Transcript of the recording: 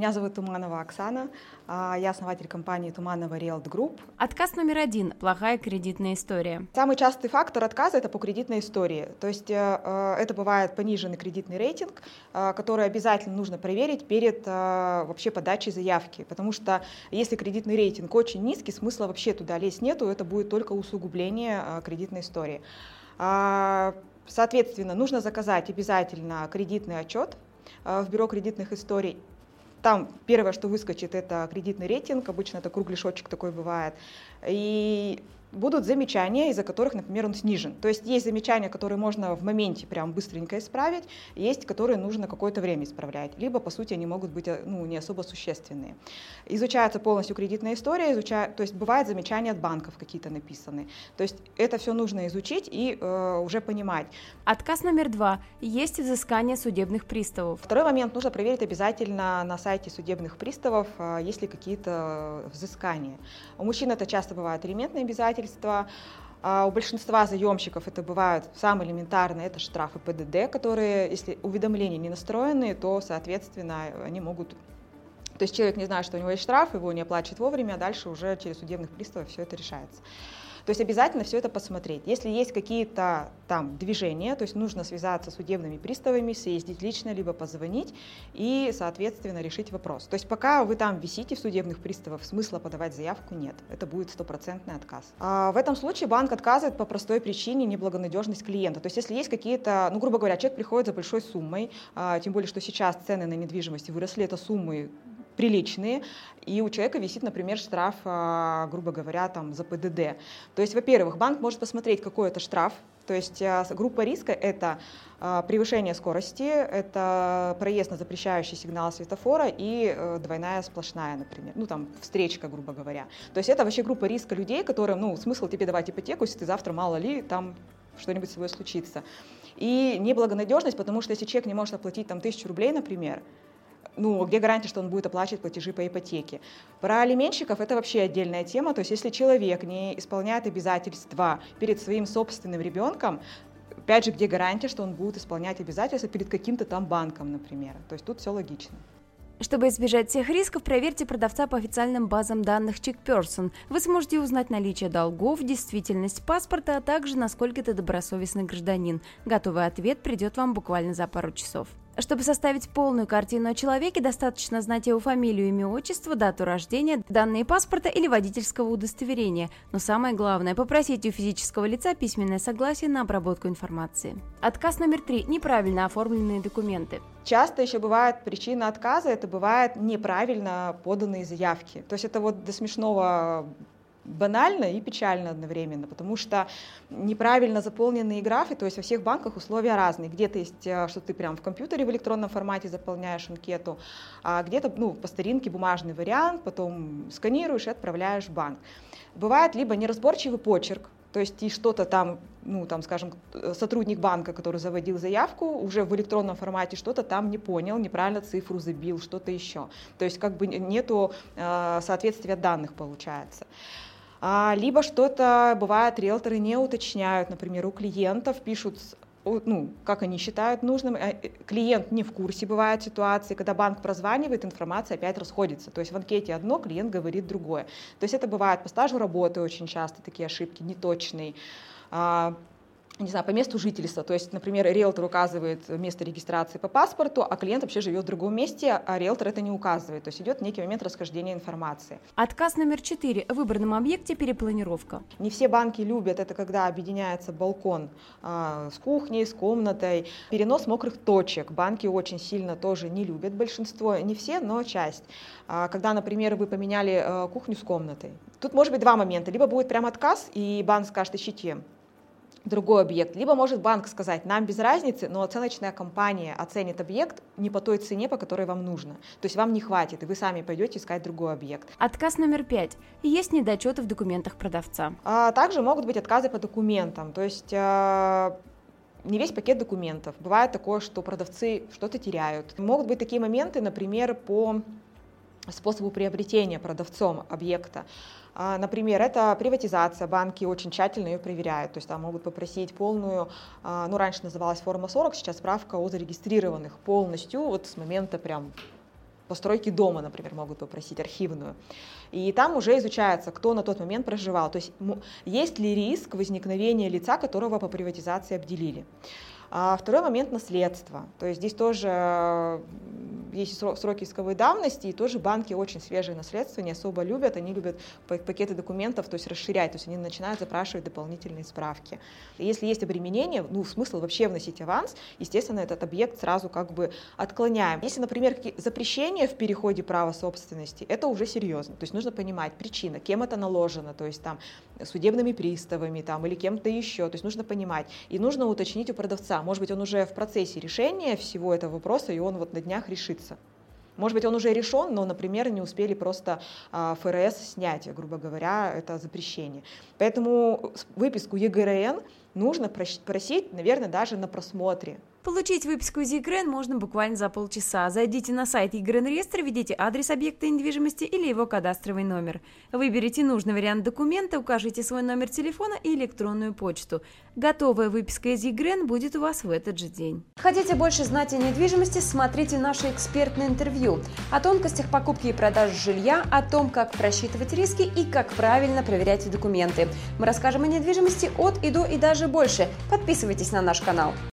Меня зовут Туманова Оксана, а, я основатель компании Туманова Realt Group. Отказ номер один – плохая кредитная история. Самый частый фактор отказа – это по кредитной истории. То есть э, э, это бывает пониженный кредитный рейтинг, э, который обязательно нужно проверить перед вообще подачей заявки. Потому что если кредитный рейтинг очень низкий, смысла вообще туда лезть нету, это будет только усугубление кредитной истории. А, соответственно, нужно заказать обязательно кредитный отчет в бюро кредитных историй там первое, что выскочит, это кредитный рейтинг, обычно это кругляшочек такой бывает. И будут замечания, из-за которых, например, он снижен. То есть есть замечания, которые можно в моменте прям быстренько исправить, есть, которые нужно какое-то время исправлять, либо, по сути, они могут быть э, ну, не особо существенные. Изучается полностью кредитная история, изучая, то есть бывают замечания от банков какие-то написаны. То есть это все нужно изучить и э, уже понимать. Отказ номер два. Есть взыскание судебных приставов. Второй момент. Нужно проверить обязательно на сайте судебных приставов, э, есть ли какие-то взыскания. У мужчин это часто бывают элементные обязательства, обязательства. А у большинства заемщиков это бывают самые элементарные, это штрафы ПДД, которые, если уведомления не настроены, то, соответственно, они могут то есть человек не знает, что у него есть штраф, его не оплачивает вовремя, а дальше уже через судебных приставов все это решается. То есть обязательно все это посмотреть. Если есть какие-то там движения, то есть нужно связаться с судебными приставами, съездить лично, либо позвонить и, соответственно, решить вопрос. То есть пока вы там висите в судебных приставах, смысла подавать заявку нет. Это будет стопроцентный отказ. А в этом случае банк отказывает по простой причине неблагонадежность клиента. То есть если есть какие-то, ну, грубо говоря, человек приходит за большой суммой, а, тем более, что сейчас цены на недвижимость выросли, это суммы приличные, и у человека висит, например, штраф, а, грубо говоря, там, за ПДД. То есть, во-первых, банк может посмотреть, какой это штраф, то есть а, группа риска – это а, превышение скорости, это проезд на запрещающий сигнал светофора и э, двойная сплошная, например, ну там встречка, грубо говоря. То есть это вообще группа риска людей, которым, ну, смысл тебе давать ипотеку, если ты завтра, мало ли, там что-нибудь с собой случится. И неблагонадежность, потому что если человек не может оплатить там тысячу рублей, например, ну, где гарантия, что он будет оплачивать платежи по ипотеке. Про алименщиков это вообще отдельная тема, то есть если человек не исполняет обязательства перед своим собственным ребенком, опять же, где гарантия, что он будет исполнять обязательства перед каким-то там банком, например. То есть тут все логично. Чтобы избежать всех рисков, проверьте продавца по официальным базам данных CheckPerson. Вы сможете узнать наличие долгов, действительность паспорта, а также насколько ты добросовестный гражданин. Готовый ответ придет вам буквально за пару часов. Чтобы составить полную картину о человеке, достаточно знать его фамилию, имя, отчество, дату рождения, данные паспорта или водительского удостоверения. Но самое главное – попросить у физического лица письменное согласие на обработку информации. Отказ номер три – неправильно оформленные документы. Часто еще бывает причина отказа, это бывает неправильно поданные заявки. То есть это вот до смешного банально и печально одновременно, потому что неправильно заполненные графы, то есть во всех банках условия разные. Где-то есть, э, что ты прям в компьютере в электронном формате заполняешь анкету, а где-то ну, по старинке бумажный вариант, потом сканируешь и отправляешь в банк. Бывает либо неразборчивый почерк, то есть и что-то там, ну там, скажем, сотрудник банка, который заводил заявку, уже в электронном формате что-то там не понял, неправильно цифру забил, что-то еще. То есть как бы нету э, соответствия данных получается. А, либо что-то, бывает, риэлторы не уточняют, например, у клиентов пишут ну, как они считают нужным. Э, клиент не в курсе, бывают ситуации, когда банк прозванивает, информация опять расходится. То есть в анкете одно, клиент говорит другое. То есть это бывает по стажу работы очень часто, такие ошибки неточные. Не знаю, по месту жительства. То есть, например, риэлтор указывает место регистрации по паспорту, а клиент вообще живет в другом месте, а риэлтор это не указывает. То есть идет некий момент расхождения информации. Отказ номер четыре. В выбранном объекте перепланировка. Не все банки любят это, когда объединяется балкон э, с кухней, с комнатой. Перенос мокрых точек. Банки очень сильно тоже не любят большинство. Не все, но часть. А, когда, например, вы поменяли э, кухню с комнатой. Тут может быть два момента. Либо будет прям отказ, и банк скажет, ищите другой объект. Либо может банк сказать, нам без разницы, но оценочная компания оценит объект не по той цене, по которой вам нужно. То есть вам не хватит, и вы сами пойдете искать другой объект. Отказ номер пять. Есть недочеты в документах продавца. А также могут быть отказы по документам. То есть а, не весь пакет документов. Бывает такое, что продавцы что-то теряют. Могут быть такие моменты, например, по способу приобретения продавцом объекта. А, например, это приватизация, банки очень тщательно ее проверяют, то есть там могут попросить полную, а, ну раньше называлась форма 40, сейчас справка о зарегистрированных полностью, вот с момента прям постройки дома, например, могут попросить архивную. И там уже изучается, кто на тот момент проживал. То есть есть ли риск возникновения лица, которого по приватизации обделили. А второй момент – наследство. То есть здесь тоже есть сроки исковой давности, и тоже банки очень свежие наследства не особо любят, они любят пакеты документов, то есть расширять, то есть они начинают запрашивать дополнительные справки. И если есть обременение, ну, смысл вообще вносить аванс, естественно, этот объект сразу как бы отклоняем. Если, например, запрещения в переходе права собственности, это уже серьезно, то есть нужно понимать причина, кем это наложено, то есть там судебными приставами там, или кем-то еще, то есть нужно понимать, и нужно уточнить у продавца, может быть, он уже в процессе решения всего этого вопроса, и он вот на днях решится. Может быть, он уже решен, но, например, не успели просто а, ФРС снять, грубо говоря, это запрещение. Поэтому выписку ЕГРН нужно просить, наверное, даже на просмотре. Получить выписку из ЕГРН можно буквально за полчаса. Зайдите на сайт ЕГРН реестра, введите адрес объекта недвижимости или его кадастровый номер. Выберите нужный вариант документа, укажите свой номер телефона и электронную почту. Готовая выписка из ЕГРН будет у вас в этот же день. Хотите больше знать о недвижимости, смотрите наше экспертное интервью о тонкостях покупки и продажи жилья, о том, как просчитывать риски и как правильно проверять документы. Мы расскажем о недвижимости от и до и даже больше. Подписывайтесь на наш канал.